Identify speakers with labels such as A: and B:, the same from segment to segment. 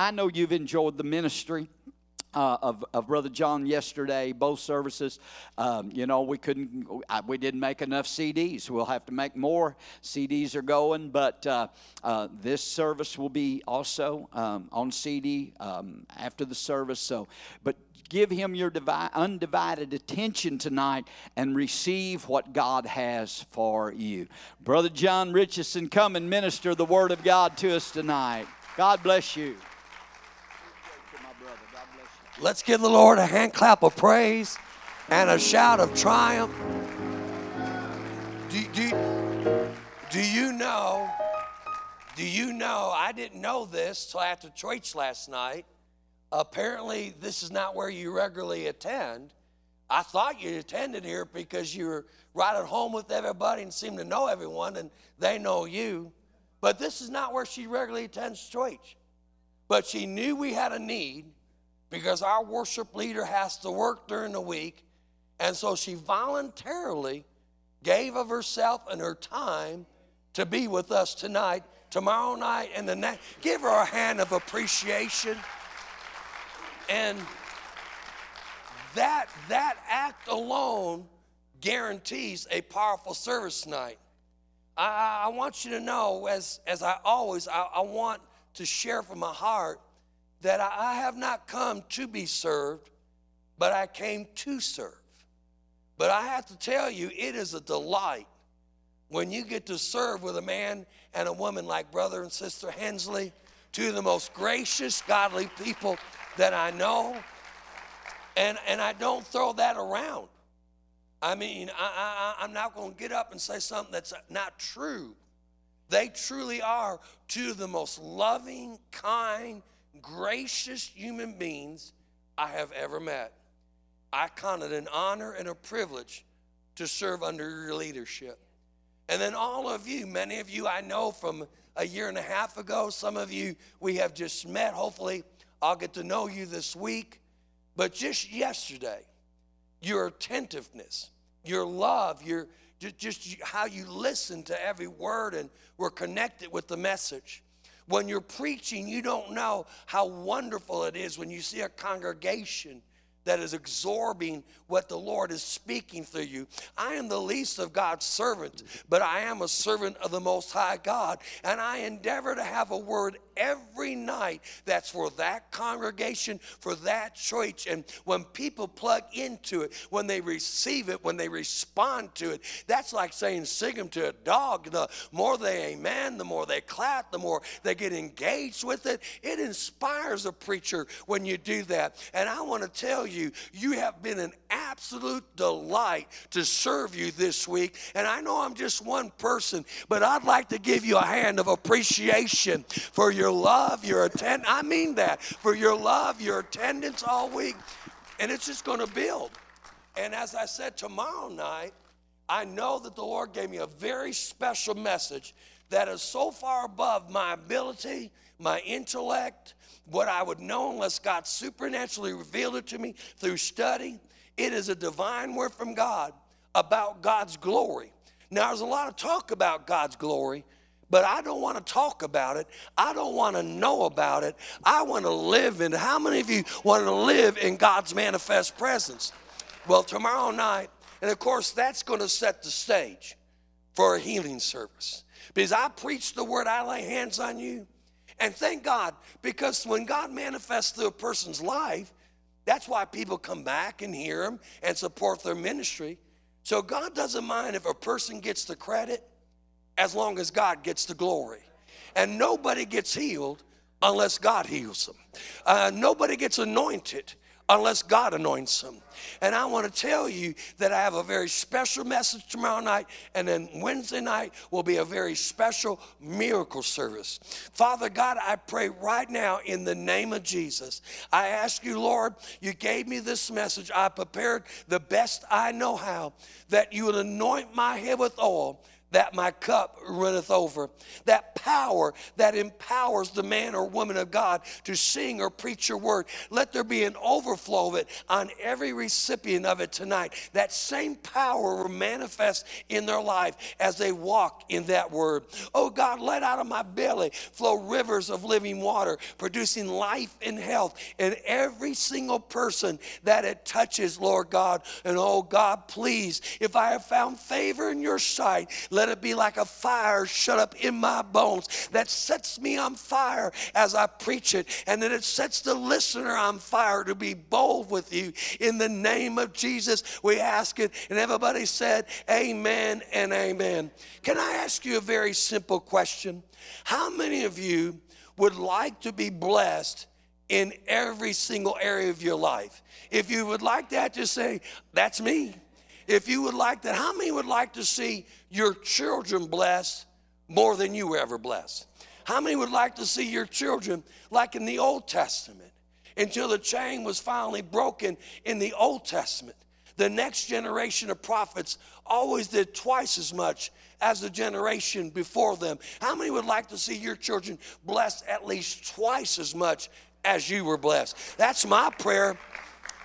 A: I know you've enjoyed the ministry. Uh, of, of brother john yesterday both services. Um, you know we couldn't we didn't make enough cds we'll have to make more. Cds are going but uh, uh, this service will be also um, on cd um, after the service. So but give him your divi- undivided attention tonight and receive what god has for you. Brother john richardson come and minister the word of god to us tonight. God bless you
B: Let's give the Lord a hand clap of praise and a shout of triumph. Do, do, do you know? Do you know? I didn't know this till after church last night. Apparently, this is not where you regularly attend. I thought you attended here because you were right at home with everybody and seem to know everyone and they know you. But this is not where she regularly attends church. But she knew we had a need because our worship leader has to work during the week. And so she voluntarily gave of herself and her time to be with us tonight, tomorrow night, and the next. Give her a hand of appreciation. And that, that act alone guarantees a powerful service tonight. I, I want you to know, as, as I always, I, I want to share from my heart that I have not come to be served, but I came to serve. But I have to tell you, it is a delight when you get to serve with a man and a woman like brother and sister Hensley, two of the most gracious, godly people that I know. And, and I don't throw that around. I mean, I, I, I'm not going to get up and say something that's not true. They truly are two of the most loving, kind, gracious human beings I have ever met. I count it an honor and a privilege to serve under your leadership. And then all of you, many of you I know from a year and a half ago, some of you we have just met. Hopefully, I'll get to know you this week. But just yesterday, your attentiveness, your love, your just how you listen to every word and were connected with the message. When you're preaching, you don't know how wonderful it is when you see a congregation that is absorbing what the Lord is speaking through you. I am the least of God's servants, but I am a servant of the Most High God, and I endeavor to have a word every night that's for that congregation, for that church. And when people plug into it, when they receive it, when they respond to it, that's like saying sing them to a dog. The more they amen, the more they clap, the more they get engaged with it. It inspires a preacher when you do that. And I want to tell you, you you have been an absolute delight to serve you this week. And I know I'm just one person, but I'd like to give you a hand of appreciation for your love, your attendance. I mean that for your love, your attendance all week. And it's just going to build. And as I said, tomorrow night, I know that the Lord gave me a very special message that is so far above my ability, my intellect, what I would know unless God supernaturally revealed it to me through study. It is a divine word from God about God's glory. Now, there's a lot of talk about God's glory, but I don't want to talk about it. I don't want to know about it. I want to live in. How many of you want to live in God's manifest presence? Well, tomorrow night, and of course, that's going to set the stage for a healing service. Because I preach the word, I lay hands on you. And thank God, because when God manifests through a person's life, that's why people come back and hear him and support their ministry. So God doesn't mind if a person gets the credit as long as God gets the glory. And nobody gets healed unless God heals them. Uh, nobody gets anointed unless God anoints them. And I want to tell you that I have a very special message tomorrow night, and then Wednesday night will be a very special miracle service. Father God, I pray right now in the name of Jesus. I ask you, Lord, you gave me this message. I prepared the best I know how, that you would anoint my head with oil that my cup runneth over. That power that empowers the man or woman of God to sing or preach your word. Let there be an overflow of it on every recipient of it tonight. That same power will manifest in their life as they walk in that word. Oh God, let out of my belly flow rivers of living water, producing life and health in every single person that it touches, Lord God. And oh God, please, if I have found favor in your sight, let it be like a fire shut up in my bones that sets me on fire as I preach it, and that it sets the listener on fire to be bold with you. In the name of Jesus, we ask it. And everybody said, Amen and amen. Can I ask you a very simple question? How many of you would like to be blessed in every single area of your life? If you would like that, just say, That's me. If you would like that, how many would like to see your children blessed more than you were ever blessed? How many would like to see your children like in the Old Testament until the chain was finally broken in the Old Testament? The next generation of prophets always did twice as much as the generation before them. How many would like to see your children blessed at least twice as much as you were blessed? That's my prayer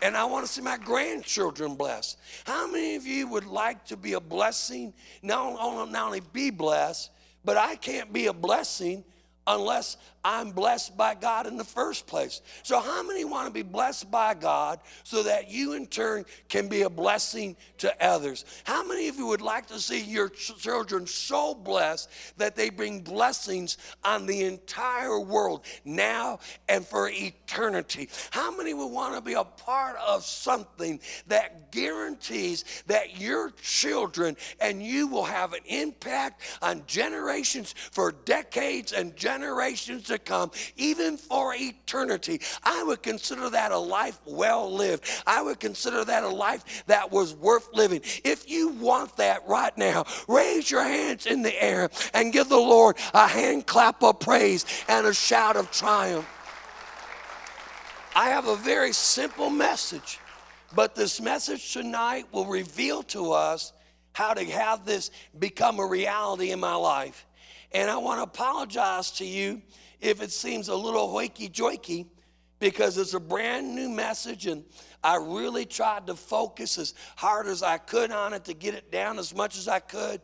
B: and I want to see my grandchildren blessed. How many of you would like to be a blessing? Not only, not only be blessed, but I can't be a blessing unless I'm blessed by God in the first place. So, how many want to be blessed by God so that you in turn can be a blessing to others? How many of you would like to see your children so blessed that they bring blessings on the entire world now and for eternity? How many would want to be a part of something that guarantees that your children and you will have an impact on generations for decades and generations to come, even for eternity. I would consider that a life well lived. I would consider that a life that was worth living. If you want that right now, raise your hands in the air and give the Lord a hand clap of praise and a shout of triumph. I have a very simple message, but this message tonight will reveal to us how to have this become a reality in my life. And I want to apologize to you if it seems a little hoiky joiky because it's a brand new message and I really tried to focus as hard as I could on it to get it down as much as I could.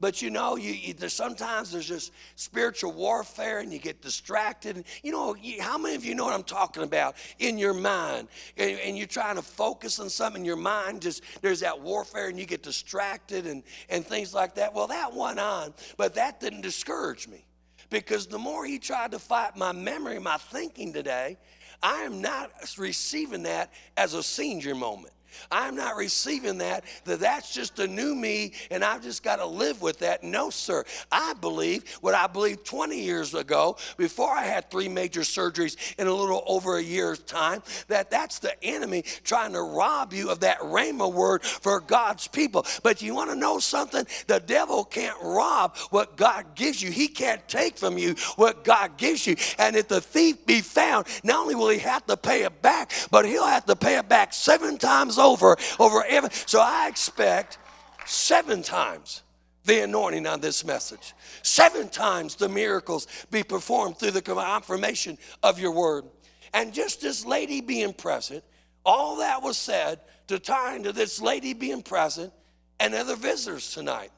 B: But you know, you, you, there's sometimes there's just spiritual warfare, and you get distracted. And you know, you, how many of you know what I'm talking about in your mind? And, and, you're trying to focus on something in your mind. Just there's that warfare, and you get distracted and and things like that. Well, that went on, but that didn't discourage me because the more he tried to fight my memory, my thinking today, I am not receiving that as a senior moment. I'm not receiving that, that that's just a new me and I've just got to live with that. No, sir. I believe what I believed 20 years ago, before I had three major surgeries in a little over a year's time, that that's the enemy trying to rob you of that rhema word for God's people. But you want to know something? The devil can't rob what God gives you, he can't take from you what God gives you. And if the thief be found, not only will he have to pay it back, but he'll have to pay it back seven times over, over every. So I expect seven times the anointing on this message. Seven times the miracles be performed through the confirmation of your word. And just this lady being present, all that was said to tie into this lady being present and other visitors tonight.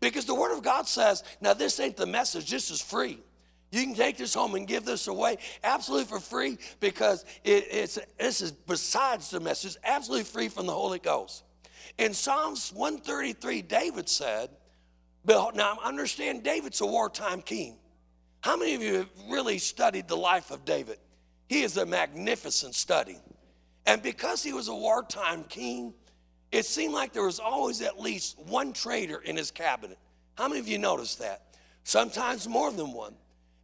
B: Because the word of God says, now this ain't the message, this is free. You can take this home and give this away absolutely for free because it, it's this is besides the message, absolutely free from the Holy Ghost. In Psalms 133, David said, now understand David's a wartime king. How many of you have really studied the life of David? He is a magnificent study. And because he was a wartime king, it seemed like there was always at least one traitor in his cabinet. How many of you noticed that? Sometimes more than one.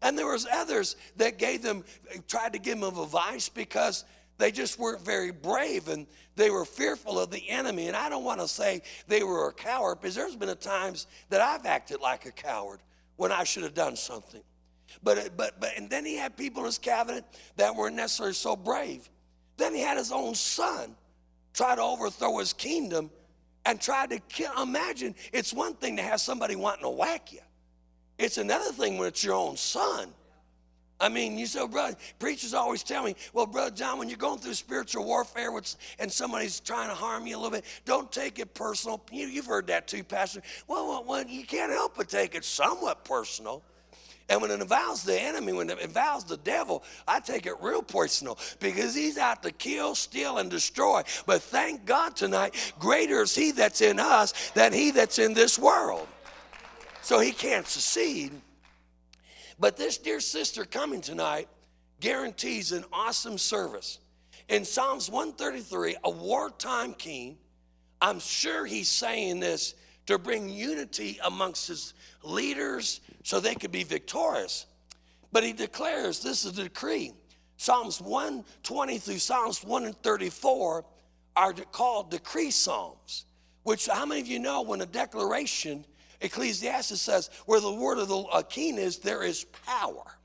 B: And there was others that gave them, tried to give them advice because they just weren't very brave and they were fearful of the enemy. And I don't want to say they were a coward because there's been a times that I've acted like a coward when I should have done something. But, but, but, and then he had people in his cabinet that weren't necessarily so brave. Then he had his own son try to overthrow his kingdom and try to kill. Imagine it's one thing to have somebody wanting to whack you, it's another thing when it's your own son. I mean, you say, oh, brother, preachers always tell me, well, brother John, when you're going through spiritual warfare and somebody's trying to harm you a little bit, don't take it personal. You, have heard that too, Pastor. Well, well, well, you can't help but take it somewhat personal. And when it involves the enemy, when it involves the devil, I take it real personal because he's out to kill, steal, and destroy. But thank God tonight, greater is he that's in us than he that's in this world. So he can't succeed. But this dear sister coming tonight guarantees an awesome service. In Psalms 133, a wartime king, I'm sure he's saying this to bring unity amongst his leaders so they could be victorious. But he declares this is a decree. Psalms 120 through Psalms 134 are called decree psalms, which how many of you know when a declaration, Ecclesiastes says, where the word of the uh, king is, there is power.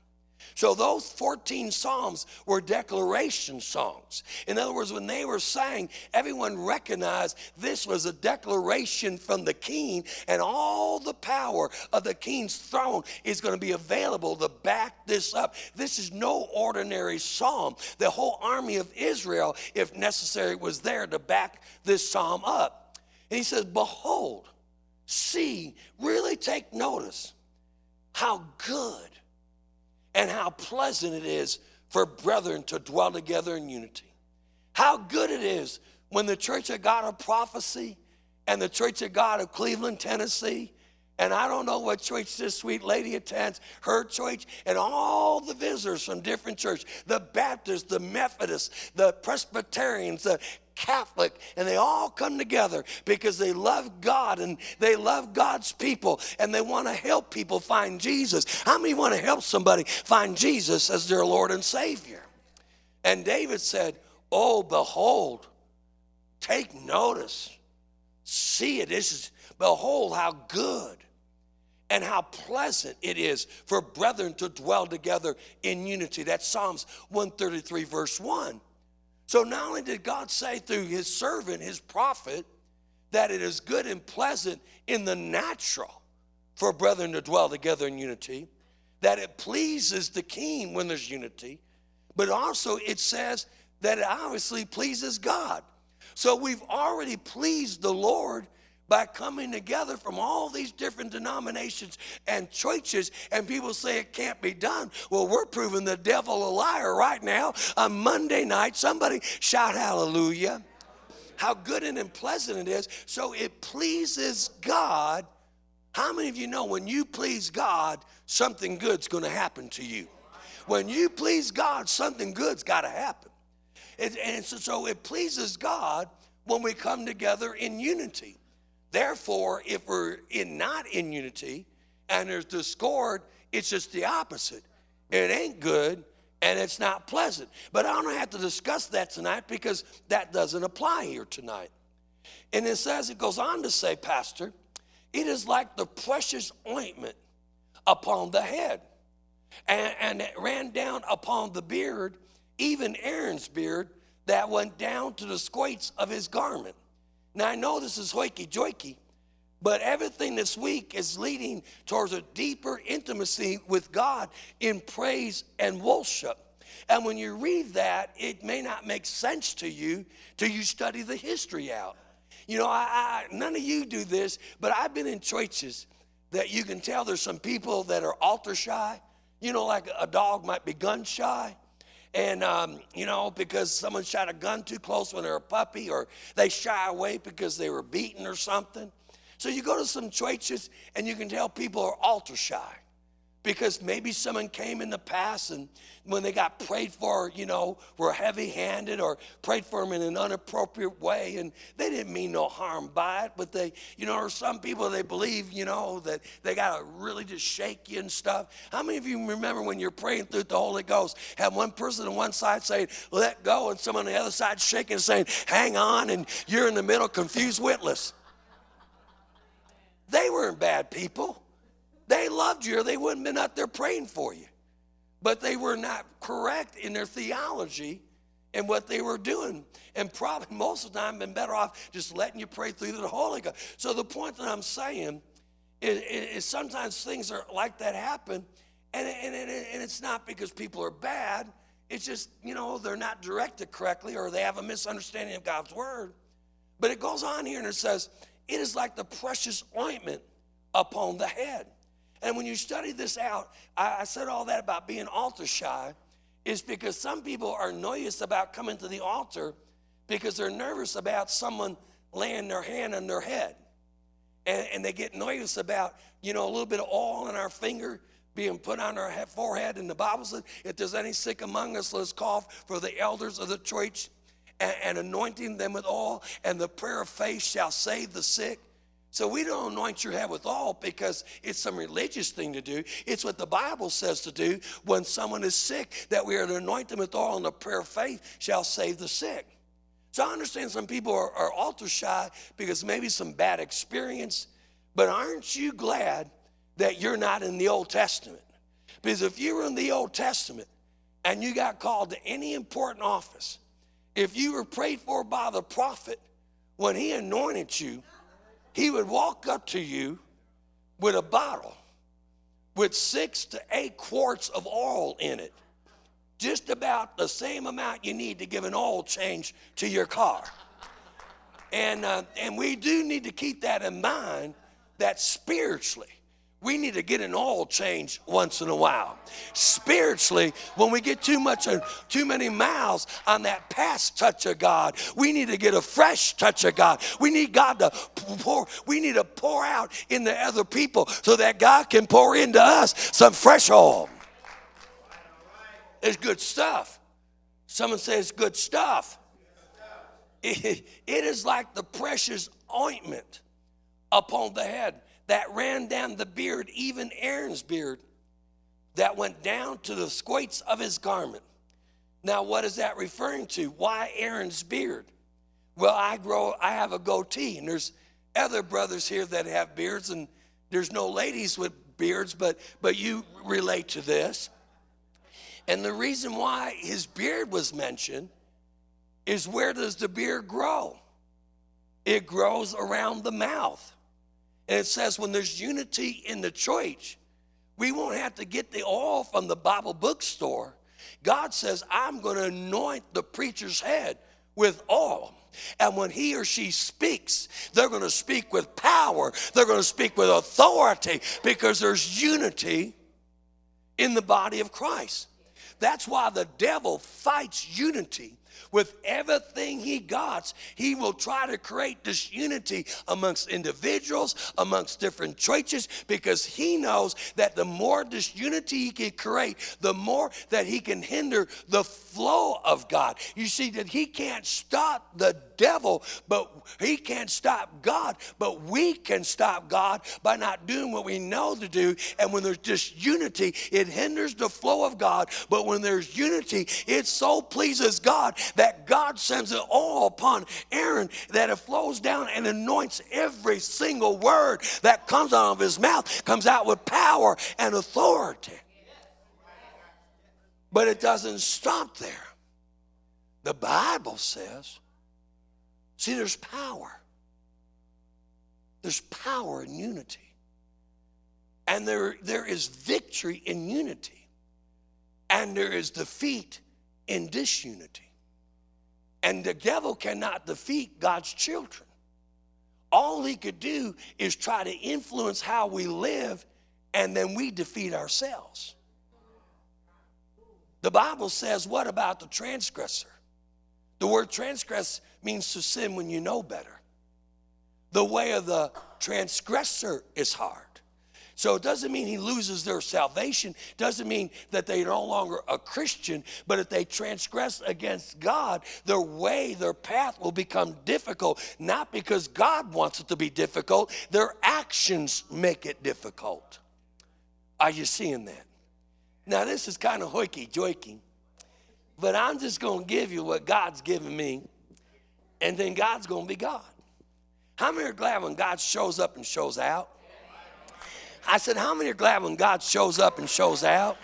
B: So those 14 Psalms were declaration songs. In other words, when they were sang, everyone recognized this was a declaration from the king, and all the power of the king's throne is going to be available to back this up. This is no ordinary psalm. The whole army of Israel, if necessary, was there to back this psalm up. And he says, Behold, see, really take notice how good and how pleasant it is for brethren to dwell together in unity. How good it is when the Church of God of Prophecy and the Church of God of Cleveland, Tennessee, and I don't know what church this sweet lady attends, her church, and all the visitors from different churches the Baptists, the Methodists, the Presbyterians, the Catholic, and they all come together because they love God and they love God's people and they want to help people find Jesus. How many want to help somebody find Jesus as their Lord and Savior? And David said, Oh, behold, take notice, see it. This is, behold, how good and how pleasant it is for brethren to dwell together in unity. That's Psalms 133, verse 1. So not only did God say through his servant, his prophet, that it is good and pleasant in the natural for brethren to dwell together in unity, that it pleases the king when there's unity, but also it says that it obviously pleases God. So we've already pleased the Lord by coming together from all these different denominations and churches, and people say it can't be done. Well, we're proving the devil a liar right now. On Monday night, somebody shout hallelujah. How good and pleasant it is. So it pleases God. How many of you know when you please God, something good's going to happen to you? When you please God, something good's got to happen. It, and so, so it pleases God when we come together in unity. Therefore, if we're in, not in unity and there's discord, it's just the opposite. It ain't good and it's not pleasant. But I don't have to discuss that tonight because that doesn't apply here tonight. And it says, it goes on to say, Pastor, it is like the precious ointment upon the head, and, and it ran down upon the beard, even Aaron's beard, that went down to the squates of his garment. Now, I know this is hoiky joiky, but everything this week is leading towards a deeper intimacy with God in praise and worship. And when you read that, it may not make sense to you till you study the history out. You know, I, I, none of you do this, but I've been in churches that you can tell there's some people that are altar shy. You know, like a dog might be gun shy. And, um, you know, because someone shot a gun too close when they're a puppy, or they shy away because they were beaten or something. So you go to some churches and you can tell people are altar shy because maybe someone came in the past and when they got prayed for, you know, were heavy handed or prayed for them in an inappropriate way. And they didn't mean no harm by it, but they, you know, or some people they believe, you know, that they got to really just shake you and stuff. How many of you remember when you're praying through the Holy Ghost, have one person on one side saying, let go, and someone on the other side shaking and saying, hang on, and you're in the middle confused witless? They weren't bad people. They loved you or they wouldn't have been out there praying for you. But they were not correct in their theology and what they were doing. And probably most of the time been better off just letting you pray through the Holy Ghost. So the point that I'm saying is, is sometimes things are like that happen, and, and, and it's not because people are bad. It's just, you know, they're not directed correctly or they have a misunderstanding of God's word. But it goes on here and it says, it is like the precious ointment upon the head. And when you study this out, I, I said all that about being altar shy is because some people are nervous about coming to the altar because they're nervous about someone laying their hand on their head. And, and they get nervous about, you know, a little bit of oil on our finger being put on our forehead. And the Bible says, if there's any sick among us, let's call for the elders of the church and, and anointing them with oil, and the prayer of faith shall save the sick. So we don't anoint your head with oil because it's some religious thing to do. It's what the Bible says to do when someone is sick, that we are to anoint them with oil, and the prayer of faith shall save the sick. So I understand some people are, are altar shy because maybe some bad experience, but aren't you glad that you're not in the Old Testament? Because if you were in the Old Testament and you got called to any important office, if you were prayed for by the prophet, when he anointed you, he would walk up to you with a bottle with six to eight quarts of oil in it, just about the same amount you need to give an oil change to your car. And, uh, and we do need to keep that in mind that spiritually, we need to get an oil change once in a while. Spiritually, when we get too much too many miles on that past touch of God, we need to get a fresh touch of God. We need God to pour, we need to pour out into other people so that God can pour into us some fresh oil. It's good stuff. Someone says good stuff. It, it is like the precious ointment upon the head that ran down the beard, even Aaron's beard, that went down to the squates of his garment. Now, what is that referring to? Why Aaron's beard? Well, I grow, I have a goatee, and there's other brothers here that have beards, and there's no ladies with beards, but but you relate to this. And the reason why his beard was mentioned is where does the beard grow? It grows around the mouth. And it says when there's unity in the church, we won't have to get the oil from the Bible bookstore. God says, I'm going to anoint the preacher's head with oil. And when he or she speaks, they're going to speak with power, they're going to speak with authority because there's unity in the body of Christ. That's why the devil fights unity with everything he got, he will try to create disunity amongst individuals, amongst different churches, because he knows that the more disunity he can create, the more that he can hinder the flow of God. You see, that he can't stop the devil, but he can't stop God, but we can stop God by not doing what we know to do. And when there's disunity, it hinders the flow of God. But when there's unity, it so pleases God that God sends it all upon Aaron that it flows down and anoints every single word that comes out of his mouth, comes out with power and authority. But it doesn't stop there. The Bible says, see, there's power. There's power in unity. And there, there is victory in unity. And there is defeat in disunity. And the devil cannot defeat God's children. All he could do is try to influence how we live, and then we defeat ourselves. The Bible says, What about the transgressor? The word transgress means to sin when you know better. The way of the transgressor is hard. So it doesn't mean he loses their salvation, doesn't mean that they're no longer a Christian, but if they transgress against God, their way, their path will become difficult, not because God wants it to be difficult, their actions make it difficult. Are you seeing that? Now, this is kind of hoiky joiking, but I'm just going to give you what God's given me, and then God's going to be God. How many are glad when God shows up and shows out? I said, How many are glad when God shows up and shows out?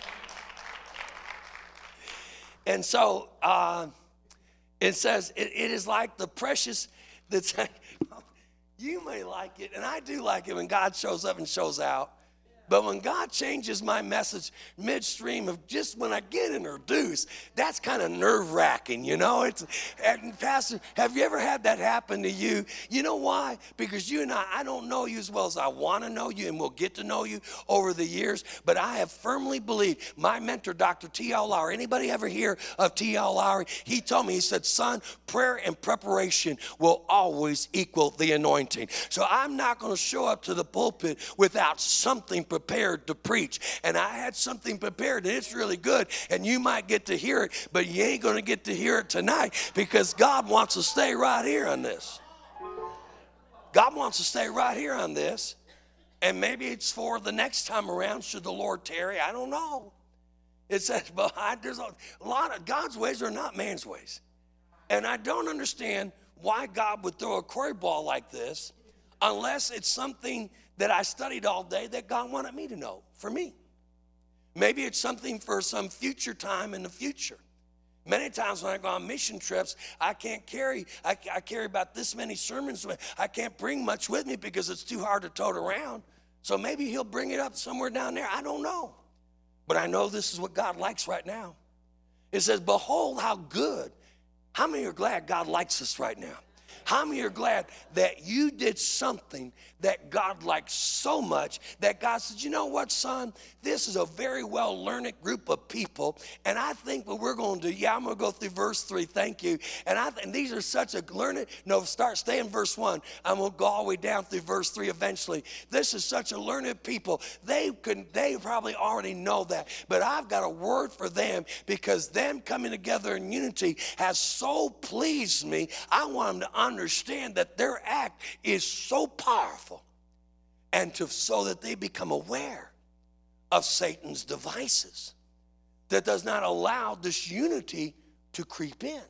B: And so uh, It says, it, it is like the precious that's, you may like it, and I do like it when God shows up and shows out. But when God changes my message midstream of just when I get introduced, that's kind of nerve wracking, you know? It's, and Pastor, have you ever had that happen to you? You know why? Because you and I, I don't know you as well as I want to know you, and we'll get to know you over the years. But I have firmly believed my mentor, Dr. T.L. Lowery, anybody ever hear of T.L. Lowery? He told me, he said, son, prayer and preparation will always equal the anointing. So I'm not going to show up to the pulpit without something prepared to preach. And I had something prepared, and it's really good. And you might get to hear it, but you ain't going to get to hear it tonight because God wants to stay right here on this. God wants to stay right here on this. And maybe it's for the next time around, should the Lord tarry. I don't know. It says, but I, there's a, lot of God's ways are not man's ways. And I don't understand why God would throw a curveball like this unless it's something that I studied all day that God wanted me to know for me. Maybe it's something for some future time in the future. Many times when I go on mission trips, I can't carry, I, I, carry about this many sermons. I can't bring much with me because it's too hard to tote around. So maybe he'll bring it up somewhere down there. I don't know. But I know this is what God likes right now. It says, Behold how good. How many are glad God likes us right now? How many are glad that you did something that God liked so much that God said, you know what, son? This is a very well learned group of people. And I think what we're going to do, yeah, I'm going to go through verse three. Thank you. And I think these are such a learned, no, start, stay in verse one. I'm going to go all the way down through verse three eventually. This is such a learned people. They can, they probably already know that. But I've got a word for them because them coming together in unity has so pleased me. I want them to understand understand that their act is so powerful and to, so that they become aware of Satan's devices that does not allow disunity to creep in.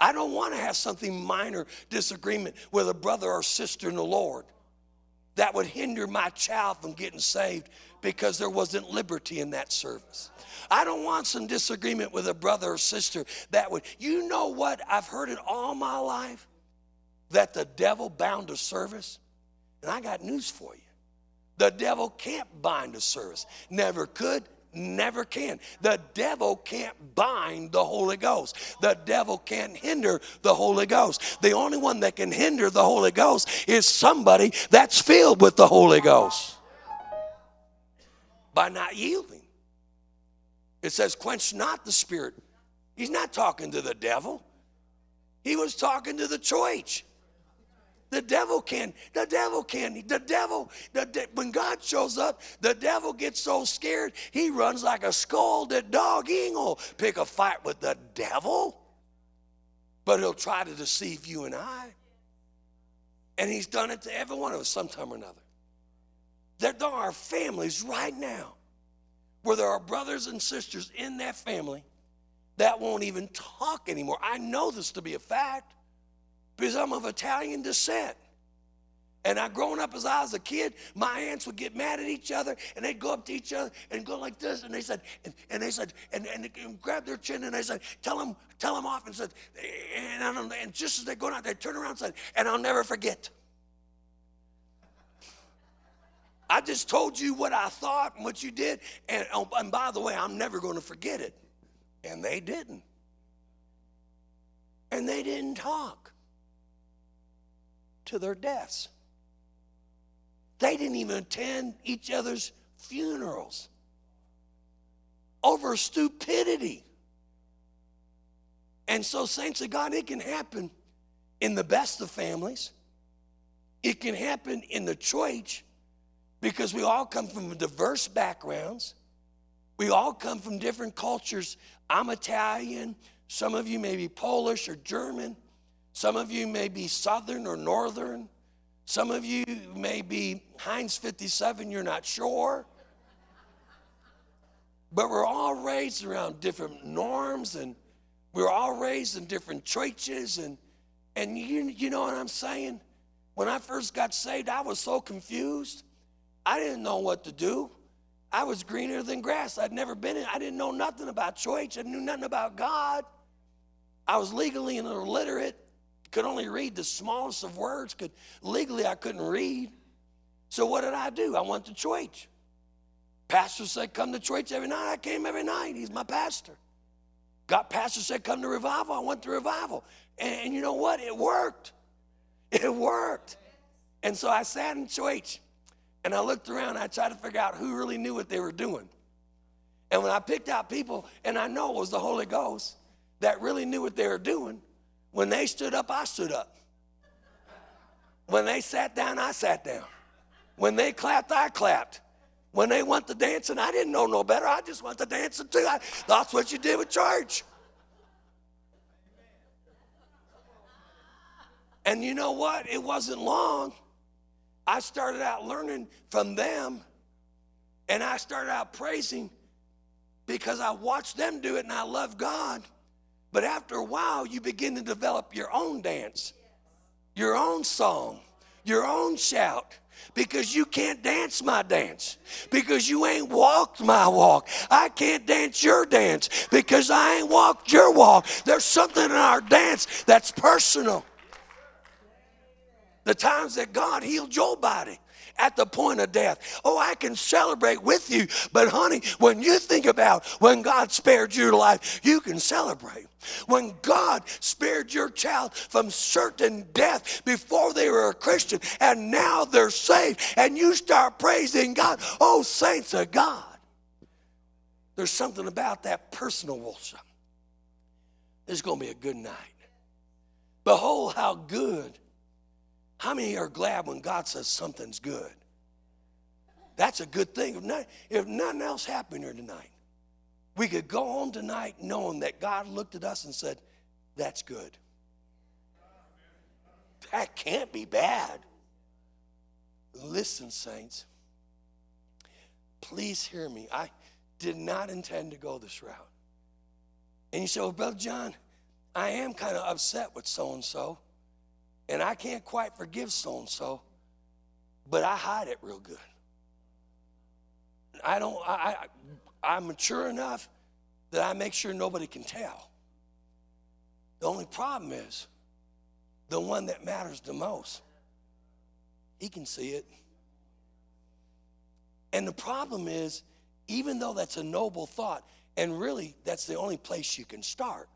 B: I don't want to have something minor disagreement with a brother or sister in the Lord that would hinder my child from getting saved because there wasn't liberty in that service. I don't want some disagreement with a brother or sister that would, you know what? I've heard it all my life that the devil bound a service? And I got news for you. The devil can't bind a service. Never could, never can. The devil can't bind the Holy Ghost. The devil can't hinder the Holy Ghost. The only one that can hinder the Holy Ghost is somebody that's filled with the Holy Ghost by not yielding. It says, quench not the spirit. He's not talking to the devil, he was talking to the church. The devil can, the devil can, the devil, the when God shows up, the devil gets so scared, he runs like a scalded dog. He ain't gonna pick a fight with the devil, but he'll try to deceive you and I. And he's done it to every one of us sometime or another. There are families right now where there are brothers and sisters in that family that won't even talk anymore. I know this to be a fact because I'm of Italian descent. And I, growing up as I was a kid, my aunts would get mad at each other, and they'd go up to each other and go like this, and they said, and, and they said, and, and, and grab their chin, and they said, tell them, tell them off, and said, and, and just as they're going out, they turn around and said, and I'll never forget. I just told you what I thought and what you did, and, oh, and by the way, I'm never going to forget it. And they didn't. And they didn't talk to their deaths. They didn't even attend each other's funerals over stupidity. And so, saints of God, it can happen in the best of families. It can happen in the church because we all come from diverse backgrounds. We all come from different cultures. I'm Italian. Some of you may be Polish or German. Some of you may be Southern or Northern. Some of you may be Heinz 57, you're not sure. But we're all raised around different norms and we're all raised in different churches. And, and you, you know what I'm saying? When I first got saved, I was so confused. I didn't know what to do. I was greener than grass. I'd never been in, I didn't know nothing about church. I knew nothing about God. I was legally illiterate, could only read the smallest of words, could legally I couldn't read. So what did I do? I went to church. Pastor said, come to church every night. I came every night. He's my pastor. Got pastor said, come to revival. I went to revival. And, and you know what? It worked. It worked. And so I sat in church and I looked around. I tried to figure out who really knew what they were doing. And when I picked out people, and I know it was the Holy Ghost that really knew what they were doing, when they stood up, I stood up. When they sat down, I sat down. When they clapped, I clapped. When they went to dancing, I didn't know no better. I just went to dancing too. I, that's what you did with church. And you know what? It wasn't long. I started out learning from them, and I started out praising because I watched them do it and I love God. But after a while, you begin to develop your own dance, your own song, your own shout because you can't dance my dance, because you ain't walked my walk. I can't dance your dance because I ain't walked your walk. There's something in our dance that's personal. The times that God healed your body at the point of death. Oh, I can celebrate with you, but honey, when you think about when God spared your life, you can celebrate. When God spared your child from certain death before they were a Christian and now they're saved, and you start praising God, oh, saints of God. There's something about that personal worship. It's going to be a good night. Behold, how good how many are glad when God says something's good? That's a good thing. If, not, if nothing else happened here tonight, we could go home tonight knowing that God looked at us and said, That's good. That can't be bad. Listen, saints, please hear me. I did not intend to go this route. And you say, Well, Brother John, I am kind of upset with so and so. And I can't quite forgive so and so, but I hide it real good. I don't, I, I, I'm mature enough that I make sure nobody can tell. The only problem is the one that matters the most. He can see it. And the problem is, even though that's a noble thought, and really that's the only place you can start,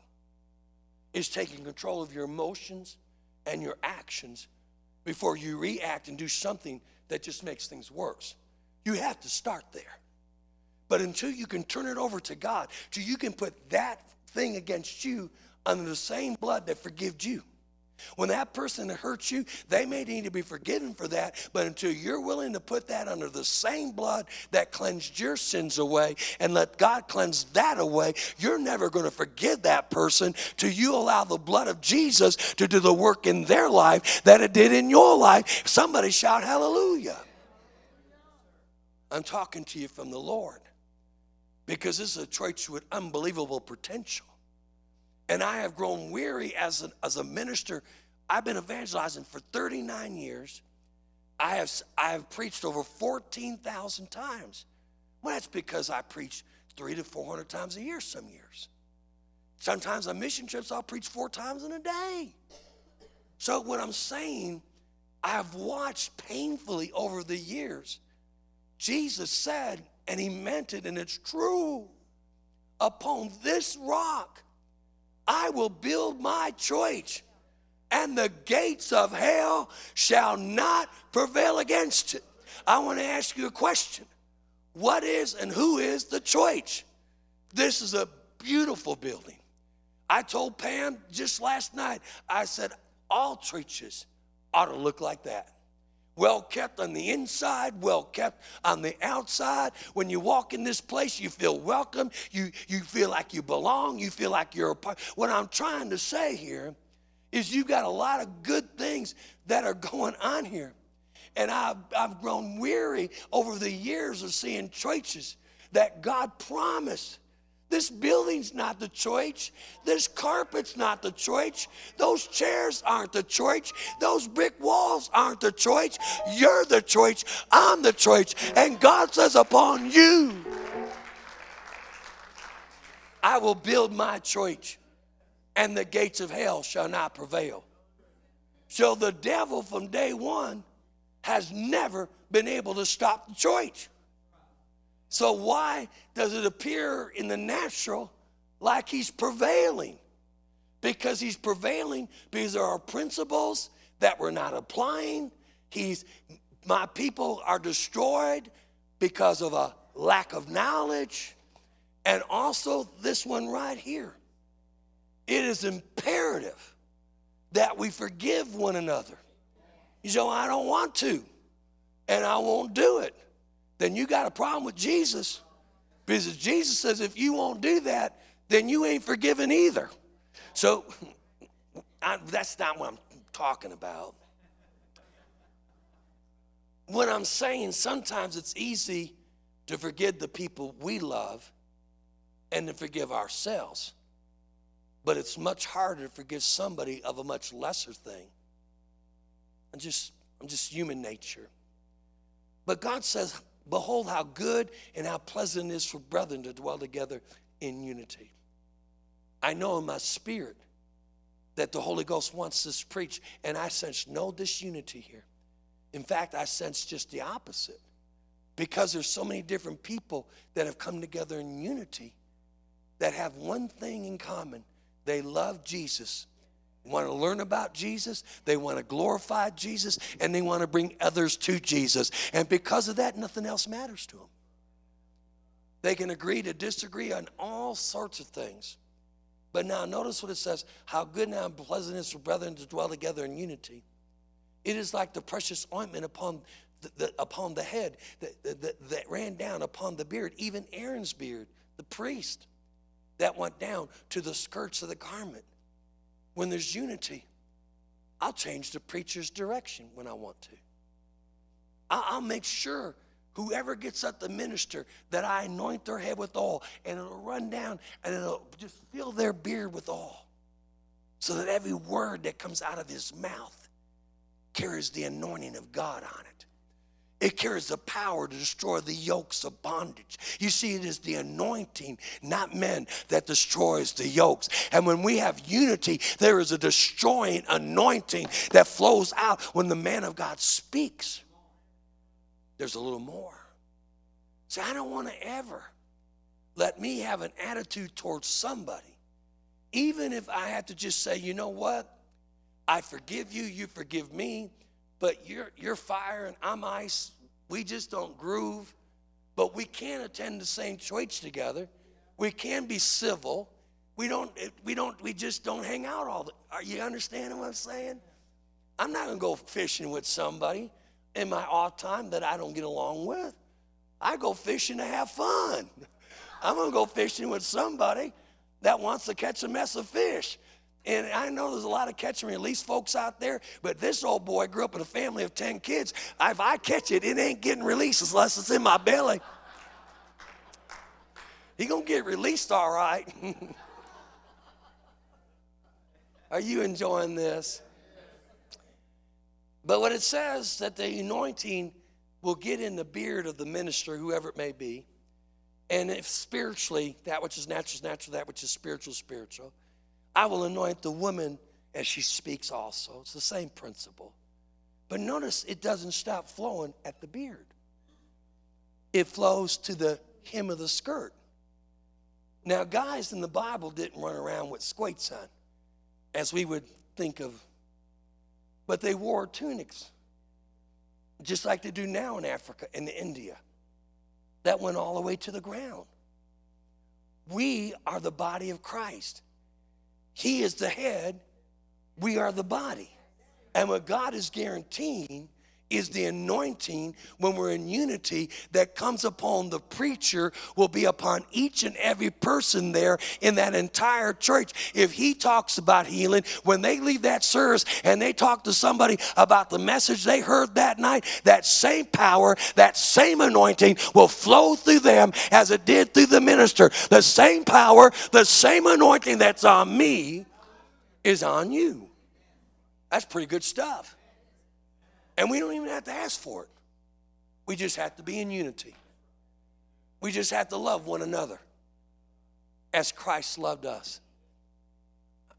B: is taking control of your emotions and your actions before you react and do something that just makes things worse. You have to start there. But until you can turn it over to God, till you can put that thing against you under the same blood that forgives you, when that person hurts you, they may need to be forgiven for that, but until you're willing to put that under the same blood that cleansed your sins away and let God cleanse that away, you're never going to forgive that person till you allow the blood of Jesus to do the work in their life that it did in your life. Somebody shout hallelujah. I'm talking to you from the Lord because this is a church with unbelievable potential. And I have grown weary as, a as a minister. I've been evangelizing for 39 years. I have, I have preached over 14,000 times. Well, that's because I preach three to 400 times a year some years. Sometimes on mission trips, I'll preach four times in a day. So, what I'm saying, I've watched painfully over the years. Jesus said, and he meant it, and it's true. Upon this rock, I will build my church, and the gates of hell shall not prevail against it. I want to ask you a question What is and who is the church? This is a beautiful building. I told Pam just last night, I said, all churches ought to look like that well kept on the inside, well kept on the outside. When you walk in this place, you feel welcome. You, you feel like you belong. You feel like you're a part. What I'm trying to say here is you've got a lot of good things that are going on here. And I've, I've grown weary over the years of seeing churches that God promised this building's not the church. This carpet's not the church. Those chairs aren't the church. Those brick walls aren't the church. You're the church. I'm the church. And God says, Upon you, I will build my church. and the gates of hell shall not prevail. So the devil from day one has never been able to stop the church. So why does it appear in the natural like he's prevailing? Because he's prevailing because there are principles that we're not applying. He's my people are destroyed because of a lack of knowledge. And also this one right here. It is imperative that we forgive one another. You say, I don't want to, and I won't do it. Then you got a problem with Jesus. Because Jesus says, if you won't do that, then you ain't forgiven either. So I, that's not what I'm talking about. What I'm saying, sometimes it's easy to forgive the people we love and to forgive ourselves. But it's much harder to forgive somebody of a much lesser thing. I'm just, I'm just human nature. But God says, Behold how good and how pleasant it is for brethren to dwell together in unity. I know in my spirit that the Holy Ghost wants this preached, and I sense no disunity here. In fact, I sense just the opposite. Because there's so many different people that have come together in unity that have one thing in common. They love Jesus want to learn about Jesus, they want to glorify Jesus, and they want to bring others to Jesus. And because of that, nothing else matters to them. They can agree to disagree on all sorts of things. But now notice what it says how good now and pleasant is for brethren to dwell together in unity. It is like the precious ointment upon the, the upon the head that, that, that ran down upon the beard, even Aaron's beard, the priest, that went down to the skirts of the garment when there's unity, I'll change the preacher's direction when I want to. I'll make sure whoever gets up the minister that I anoint their head with oil and it'll run down and it'll just fill their beard with oil so that every word that comes out of his mouth carries the anointing of God on it. It carries the power to destroy the yokes of bondage. You see, it is the anointing, not men, that destroys the yokes. And when we have unity, there is a destroying anointing that flows out when the man of God speaks. There's a little more. See, I don't want to ever let me have an attitude towards somebody, even if I have to just say, you know what? I forgive you, you forgive me but you're, you're fire and I'm ice. We just don't groove. But we can attend the same church together. We can be civil. We don't, we don't, we just don't hang out all the, are you understanding what I'm saying? I'm not gonna go fishing with somebody in my off time that I don't get along with. I go fishing to have fun. I'm gonna go fishing with somebody that wants to catch a mess of fish. And I know there's a lot of catch and release folks out there, but this old boy grew up in a family of 10 kids. If I catch it, it ain't getting released unless it's in my belly. He gonna get released all right. Are you enjoying this? But what it says that the anointing will get in the beard of the minister, whoever it may be. And if spiritually, that which is natural is natural, that which is spiritual spiritual. I will anoint the woman as she speaks also. It's the same principle. But notice it doesn't stop flowing at the beard, it flows to the hem of the skirt. Now, guys in the Bible didn't run around with squates on, as we would think of, but they wore tunics, just like they do now in Africa and India. That went all the way to the ground. We are the body of Christ. He is the head, we are the body. And what God is guaranteeing is the anointing when we're in unity that comes upon the preacher will be upon each and every person there in that entire church. If he talks about healing, when they leave that service and they talk to somebody about the message they heard that night, that same power, that same anointing will flow through them as it did through the minister. The same power, the same anointing that's on me is on you. That's pretty good stuff. And we don't even have to ask for it. We just have to be in unity. We just have to love one another as Christ loved us.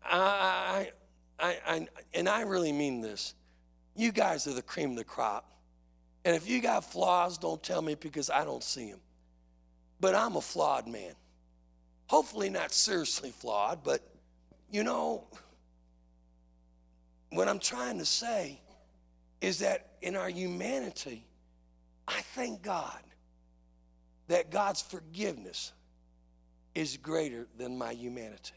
B: I, I, I, and I really mean this. You guys are the cream of the crop. And if you got flaws, don't tell me because I don't see them. But I'm a flawed man. Hopefully, not seriously flawed, but you know, what I'm trying to say is that in our humanity, I thank God that God's forgiveness is greater than my humanity.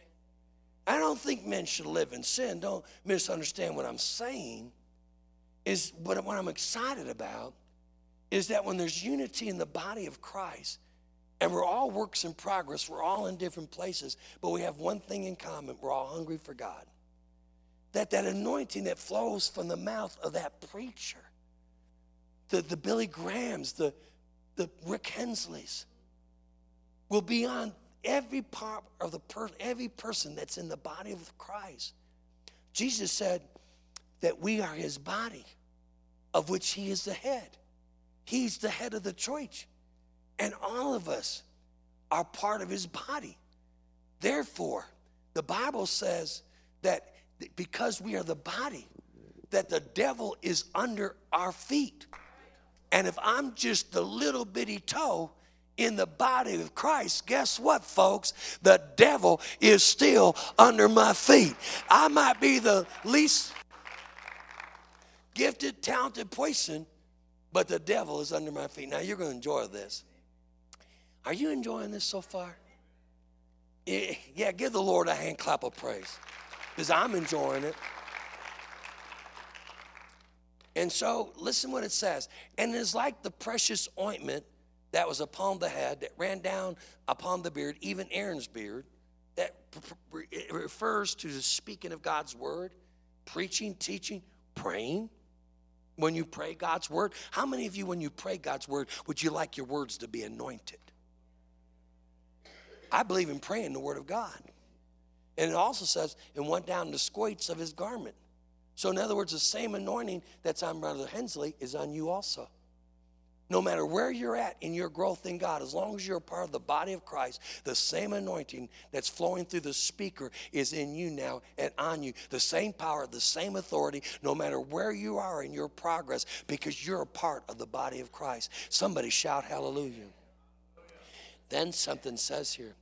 B: I don't think men should live in sin. Don't misunderstand what I'm saying. Is what, I'm excited about is that when there's unity in the body of Christ, and we're all works in progress, we're all in different places, but we have one thing in common we're all hungry for God. That that anointing that flows from the mouth of that preacher, the, the Billy Grahams, the, the Rick Hensleys, will be on every part of the per- every person that's in the body of Christ. Jesus said that we are his body, of which he is the head. He's the head of the church. And all of us are part of his body. Therefore, the Bible says that because we are the body, that the devil is under our feet. And if I'm just the little bitty toe, in the body of Christ, guess what, folks? The devil is still under my feet. I might be the least gifted, talented person, but the devil is under my feet. Now, you're going to enjoy this. Are you enjoying this so far? Eh, yeah, give the Lord a hand clap of praise because I'm enjoying it. And so, listen what it says. And it's like the precious ointment that was upon the head, that ran down upon the beard, even Aaron's beard, that it refers to the speaking of God's word, preaching, teaching, praying. When you pray God's word, how many of you, when you pray God's word, would you like your words to be anointed? I believe in praying the word of God. And it also says, and went down the squates of his garment. So, in other words, the same anointing that's on Brother Hensley is on you also. No matter where you're at in your growth in God, as long as you're a part of the body of Christ, the same anointing that's flowing through the speaker is in you now and on you. The same power, the same authority, no matter where you are in your progress, because you're a part of the body of Christ. Somebody shout hallelujah. Then something says here.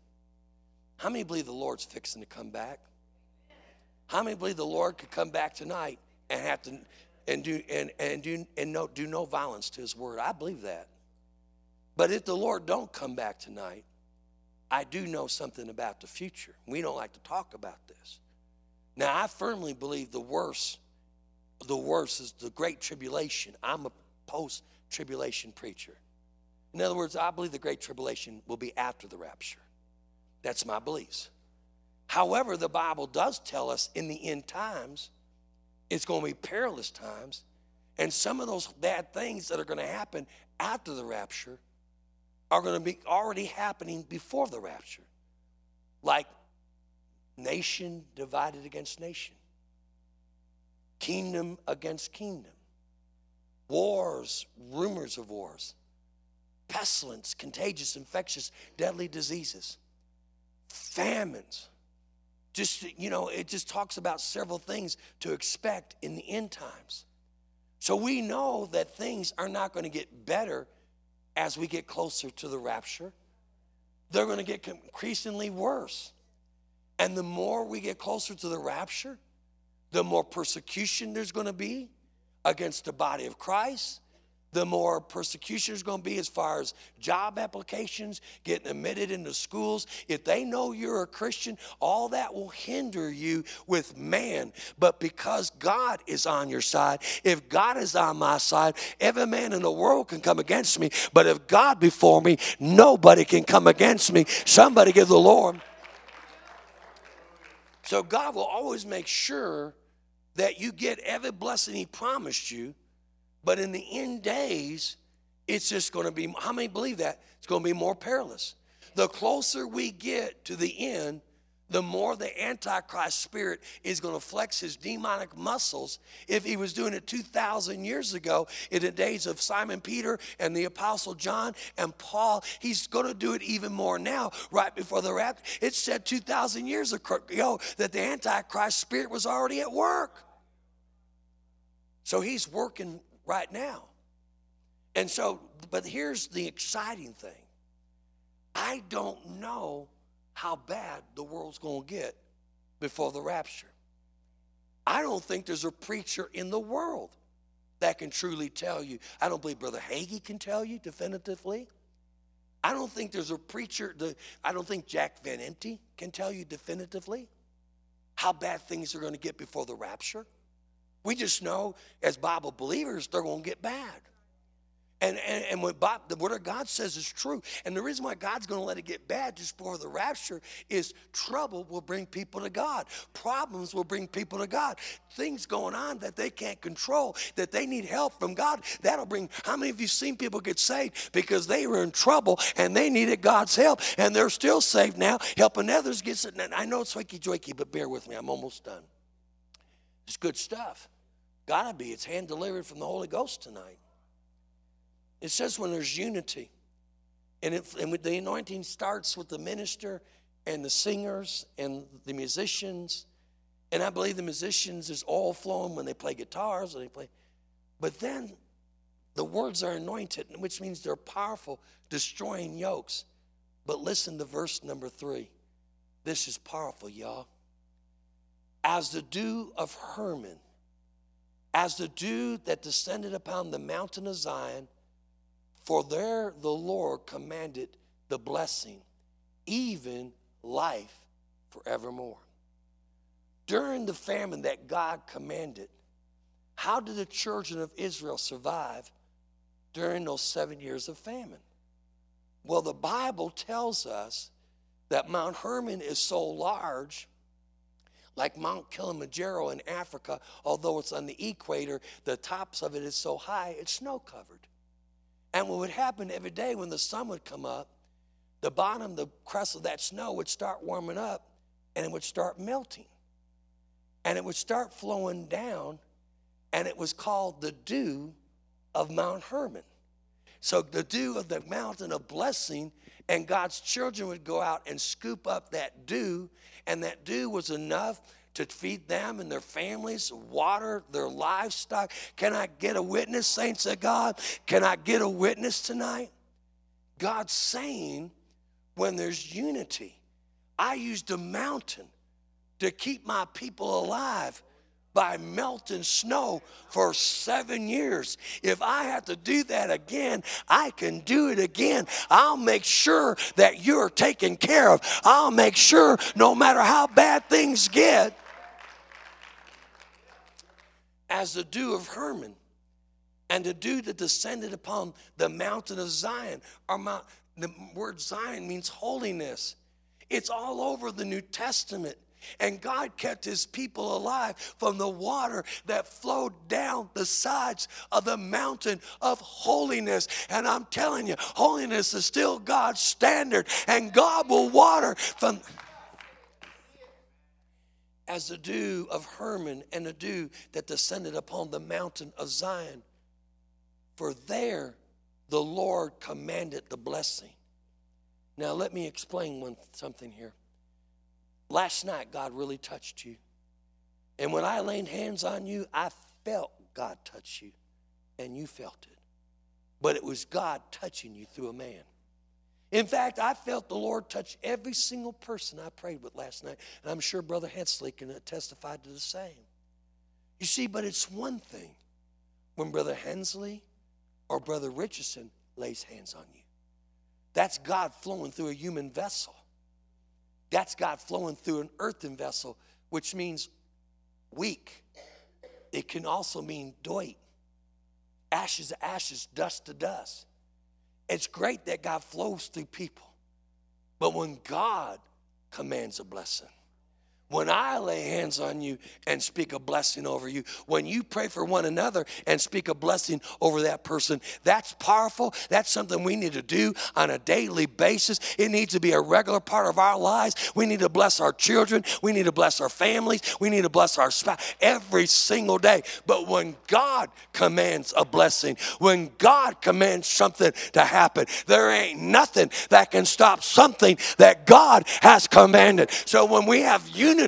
B: How many believe the Lord's fixing to come back? How many believe the Lord could come back tonight and have to and do and, and do and no do no violence to his word. I believe that. But if the Lord don't come back tonight, I do know something about the future. We don't like to talk about this. Now I firmly believe the worst, the worst is the great tribulation. I'm a post-tribulation preacher. In other words, I believe the great tribulation will be after the rapture. That's my beliefs. However, the Bible does tell us in the end times it's going to be perilous times. And some of those bad things that are going to happen after the rapture are going to be already happening before the rapture. Like nation divided against nation, kingdom against kingdom, wars, rumors of wars, pestilence, contagious, infectious, deadly diseases, famines just, you know, it just talks about several things to expect in the end times. So we know that things are not going to get better as we get closer to the rapture. They're going to get increasingly worse. And the more we get closer to the rapture, the more persecution there's going to be against the body of Christ, the more persecution is going to be as far as job applications, getting admitted into schools. If they know you're a Christian, all that will hinder you with man. But because God is on your side, if God is on my side, every man in the world can come against me. But if God before me, nobody can come against me. Somebody give the Lord. So God will always make sure that you get every blessing He promised you but in the end days, it's just going to be, how many believe that? It's going to be more perilous. The closer we get to the end, the more the Antichrist spirit is going to flex his demonic muscles. If he was doing it 2,000 years ago in the days of Simon Peter and the Apostle John and Paul, he's going to do it even more now, right before the rapture. It said 2,000 years ago that the Antichrist spirit was already at work. So he's working right now. And so, but here's the exciting thing I don't know how bad the world's going to get before the rapture. I don't think there's a preacher in the world that can truly tell you. I don't believe Brother Hagee can tell you definitively. I don't think there's a preacher, I don't think Jack Van Impe can tell you definitively how bad things are going to get before the rapture. We just know as Bible believers, they're going to get bad. And, and, and what Bob, the Word of God says is true. And the reason why God's going to let it get bad just before the rapture is trouble will bring people to God. Problems will bring people to God. Things going on that they can't control, that they need help from God, that'll bring. How many of you seen people get saved because they were in trouble and they needed God's help and they're still saved now, helping others get saved? I know it's wakey joiky, but bear with me. I'm almost done. It's good stuff. Gotta be. It's hand delivered from the Holy Ghost tonight. It says when there's unity, and, it, and the anointing starts with the minister and the singers and the musicians. And I believe the musicians is all flowing when they play guitars and they play. But then the words are anointed, which means they're powerful, destroying yokes. But listen to verse number three. This is powerful, y'all. As the dew of Hermon, as the dew that descended upon the mountain of Zion, for there the Lord commanded the blessing, even life forevermore. During the famine that God commanded, how did the children of Israel survive during those seven years of famine? Well, the Bible tells us that Mount Hermon is so large, like Mount Kilimanjaro in Africa, although it's on the equator, the tops of it is so high, it's snow covered. And what would happen every day when the sun would come up, the bottom, the crust of that snow would start warming up and it would start melting. And it would start flowing down, and it was called the dew of Mount Hermon. So the dew of the mountain of blessing, and God's children would go out and scoop up that dew, and that dew was enough to feed them and their families, water their livestock. Can I get a witness, saints of God? Can I get a witness tonight? God's saying when there's unity, I used a mountain to keep my people alive by melting snow for seven years. If I have to do that again, I can do it again. I'll make sure that you're taken care of. I'll make sure no matter how bad things get, as the dew of Hermon and the dew that descended upon the mountain of Zion. Our mount, the word Zion means holiness. It's all over the New Testament. And God kept his people alive from the water that flowed down the sides of the mountain of holiness. And I'm telling you, holiness is still God's standard, and God will water from as the dew of Hermon and the dew that descended upon the mountain of Zion. For there the Lord commanded the blessing. Now, let me explain one, something here. Last night, God really touched you. And when I laid hands on you, I felt God touch you, and you felt it. But it was God touching you through a man. In fact, I felt the Lord touch every single person I prayed with last night. And I'm sure Brother Hensley can testify to the same. You see, but it's one thing when Brother Hensley or Brother Richardson lays hands on you. That's God flowing through a human vessel. That's God flowing through an earthen vessel, which means weak. It can also mean doit. Ashes to ashes, dust to dust. It's great that God flows through people. But when God commands a blessing, when I lay hands on you and speak a blessing over you, when you pray for one another and speak a blessing over that person, that's powerful. That's something we need to do on a daily basis. It needs to be a regular part of our lives. We need to bless our children. We need to bless our families. We need to bless our spouse every single day. But when God commands a blessing, when God commands something to happen, there ain't nothing that can stop something that God has commanded. So when we have unity,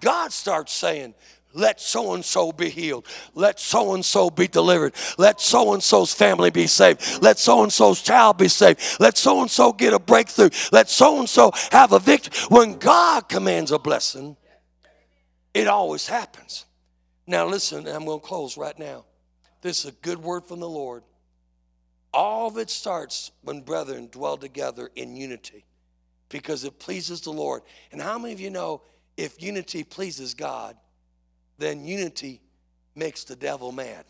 B: God starts saying, let so and so be healed. Let so and so be delivered. Let so and so's family be saved. Let so and so's child be saved. Let so and so get a breakthrough. Let so and so have a victory. When God commands a blessing, it always happens. Now, listen, I'm going to close right now. This is a good word from the Lord. All of it starts when brethren dwell together in unity because it pleases the Lord. And how many of you know if unity pleases God, then unity makes the devil mad?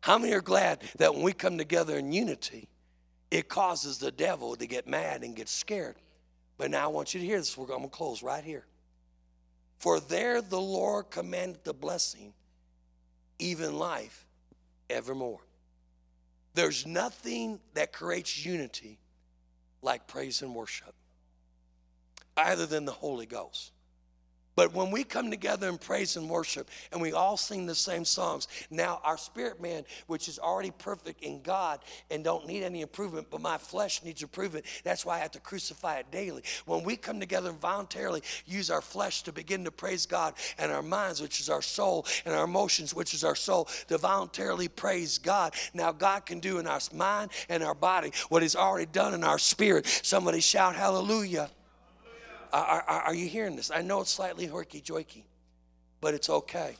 B: How many are glad that when we come together in unity, it causes the devil to get mad and get scared? But now I want you to hear this. We're going to close right here. For there the Lord commanded the blessing, even life evermore. There's nothing that creates unity like praise and worship other than the Holy Ghost. But when we come together in praise and worship and we all sing the same songs, now our spirit man, which is already perfect in God and don't need any improvement, but my flesh needs improvement. That's why I have to crucify it daily. When we come together and voluntarily use our flesh to begin to praise God and our minds, which is our soul, and our emotions, which is our soul, to voluntarily praise God, now God can do in our mind and our body what He's already done in our spirit. Somebody shout hallelujah. Are, are, you hearing this? I know it's slightly horky joiky, but it's okay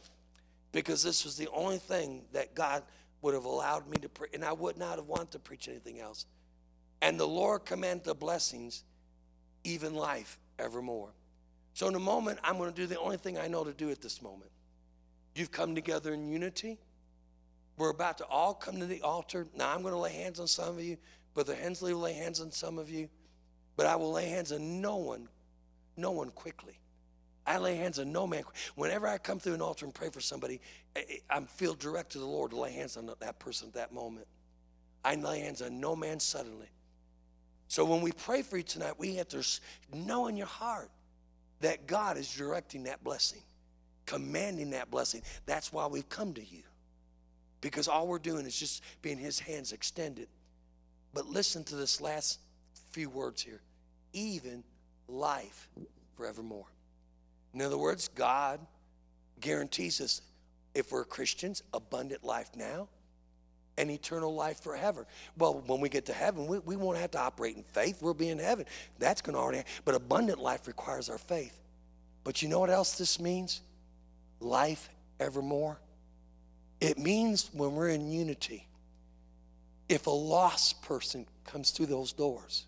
B: because this was the only thing that God would have allowed me to preach, and I would not have wanted to preach anything else. And the Lord commanded the blessings, even life evermore. So, in a moment, I'm going to do the only thing I know to do at this moment. You've come together in unity. We're about to all come to the altar. Now, I'm going to lay hands on some of you. Brother Hensley will lay hands on some of you. But I will lay hands on no one no one quickly. I lay hands on no man. Whenever I come through an altar and pray for somebody, I feel direct to the Lord to lay hands on that person at that moment. I lay hands on no man suddenly. So when we pray for you tonight, we have to know in your heart that God is directing that blessing, commanding that blessing. That's why we've come to you. Because all we're doing is just being his hands extended. But listen to this last few words here. Even life forevermore. In other words, God guarantees us, if we're Christians, abundant life now and eternal life forever. Well, when we get to heaven, we, we won't have to operate in faith. We'll be in heaven. That's going to already happen. But abundant life requires our faith. But you know what else this means? Life evermore. It means when we're in unity, if a lost person comes through those doors,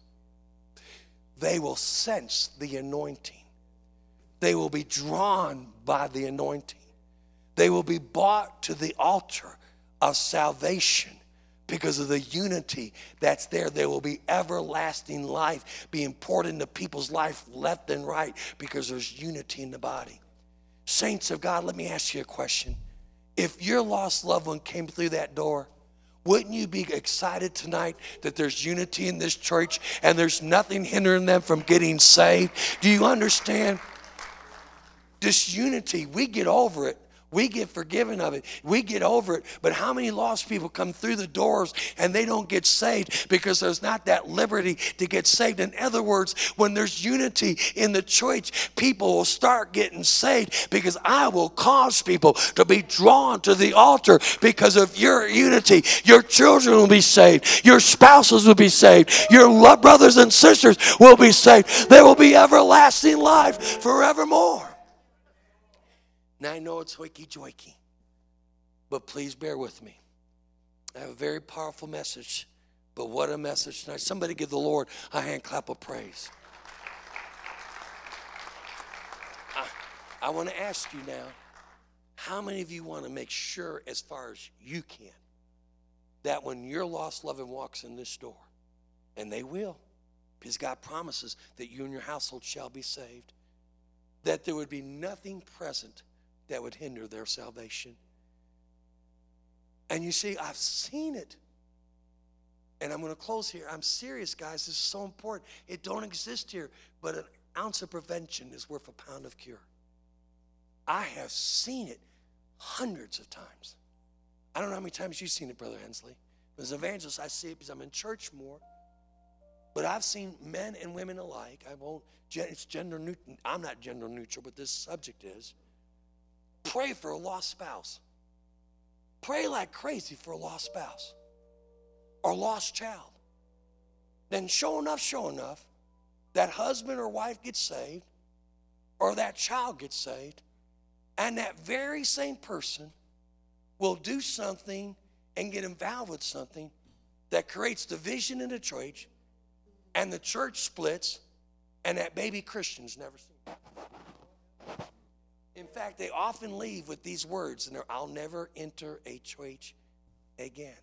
B: they will sense the anointing. They will be drawn by the anointing. They will be brought to the altar of salvation because of the unity that's there. There will be everlasting life being poured into people's life left and right because there's unity in the body. Saints of God, let me ask you a question. If your lost loved one came through that door, wouldn't you be excited tonight that there's unity in this church and there's nothing hindering them from getting saved? Do you understand? This unity, we get over it we get forgiven of it. We get over it. But how many lost people come through the doors and they don't get saved because there's not that liberty to get saved? In other words, when there's unity in the church, people will start getting saved because I will cause people to be drawn to the altar because of your unity. Your children will be saved. Your spouses will be saved. Your brothers and sisters will be saved. There will be everlasting life forevermore. Now I know it's hoiky joiky, but please bear with me. I have a very powerful message, but what a message tonight. Somebody give the Lord a hand clap of praise. I, I want to ask you now how many of you want to make sure, as far as you can, that when your lost loved one walks in this door, and they will, because God promises that you and your household shall be saved that there would be nothing present that would hinder their salvation. And you see, I've seen it. And I'm going to close here. I'm serious, guys. This is so important. It don't exist here, but an ounce of prevention is worth a pound of cure. I have seen it hundreds of times. I don't know how many times you've seen it, Brother Hensley. As an evangelist, I see it because I'm in church more. But I've seen men and women alike. I won't. It's gender neutral. I'm not gender neutral, but this subject is. Pray for a lost spouse. Pray like crazy for a lost spouse or lost child. Then, sure enough, sure enough, that husband or wife gets saved, or that child gets saved, and that very same person will do something and get involved with something that creates division in the church, and the church splits, and that baby Christian's never seen. In fact, they often leave with these words, and they're I'll never enter a church again.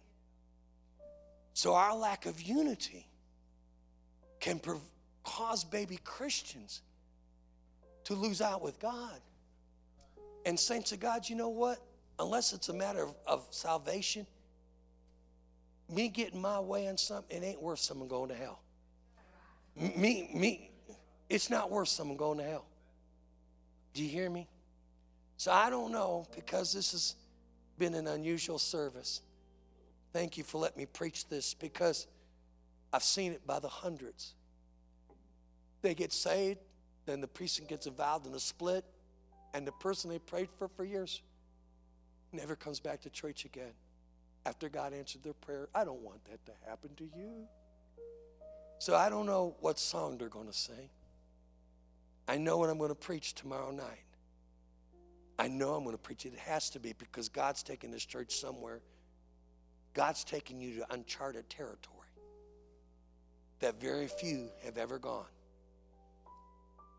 B: So, our lack of unity can cause baby Christians to lose out with God. And, saints of God, you know what? Unless it's a matter of, of salvation, me getting my way on something, it ain't worth someone going to hell. Me, me, it's not worth someone going to hell. Do you hear me? So I don't know because this has been an unusual service. Thank you for letting me preach this because I've seen it by the hundreds. They get saved, then the priest gets involved in a split, and the person they prayed for for years never comes back to church again after God answered their prayer. I don't want that to happen to you. So I don't know what song they're going to sing. I know what I'm going to preach tomorrow night. I know I'm going to preach it. It has to be because God's taking this church somewhere God's taking you to uncharted territory that very few have ever gone.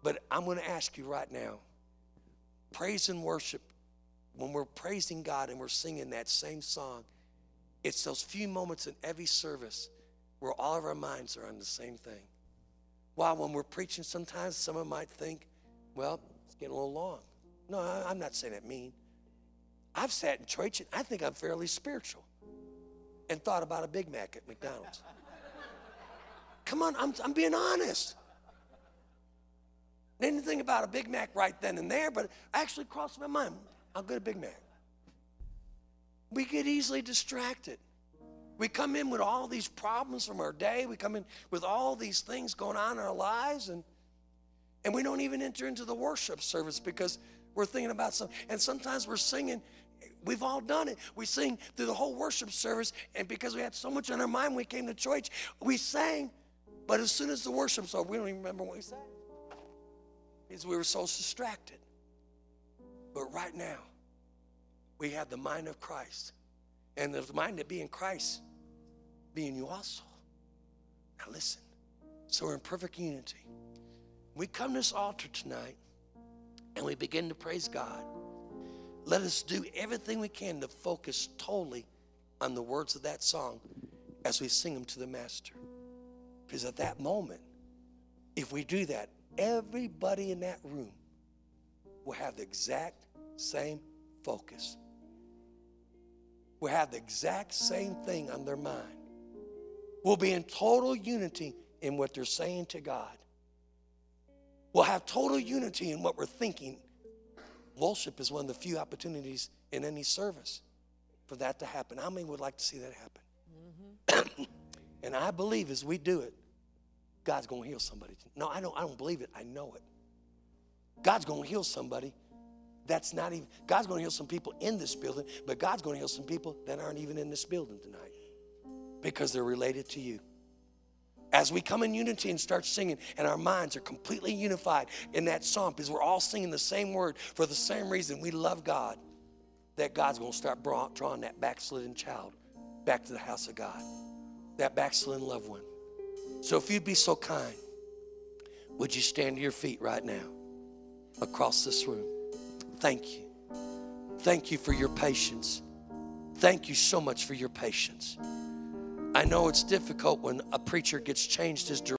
B: But I'm going to ask you right now praise and worship, when we're praising God and we're singing that same song, it's those few moments in every service where all of our minds are on the same thing. While when we're preaching, sometimes someone might think, well, it's getting a little long. No, I'm not saying that mean. I've sat in church and I think I'm fairly spiritual and thought about a Big Mac at McDonald's. Come on, I'm, I'm being honest. Didn't think about a Big Mac right then and there, but actually crossed my mind. I'll get a Big Mac. We get easily distracted. We come in with all these problems from our day. We come in with all these things going on in our lives, and and we don't even enter into the worship service because we're thinking about something. And sometimes we're singing, We've all done it. We sing through the whole worship service, and because we had so much on our mind we came to church, we sang. But as soon as the worship's over, we don't even remember what we sang because we were so distracted. But right now, we have the mind of Christ, and the mind of being Christ being you also. Now listen. So we're in perfect unity. We come to this altar tonight, and we begin to praise God. Let us do everything we can to focus totally on the words of that song as we sing them to the Master. Because at that moment, if we do that, everybody in that room will have the exact same focus, will have the exact same thing on their mind, will be in total unity in what they're saying to God, will have total unity in what we're thinking Worship is one of the few opportunities in any service for that to happen. How many would like to see that happen? Mm-hmm. and I believe as we do it, God's going to heal somebody. No, I don't, I don't believe it. I know it. God's going to heal somebody that's not even, God's going to heal some people in this building, but God's going to heal some people that aren't even in this building tonight because they're related to you. As we come in unity and start singing, and our minds are completely unified in that song because we're all singing the same word for the same reason we love God, that God's going to start drawing that backslidden child back to the house of God, that backslidden loved one. So if you'd be so kind, would you stand to your feet right now across this room? Thank you. Thank you for your patience. Thank you so much for your patience. I know it's difficult when a preacher gets changed his direction.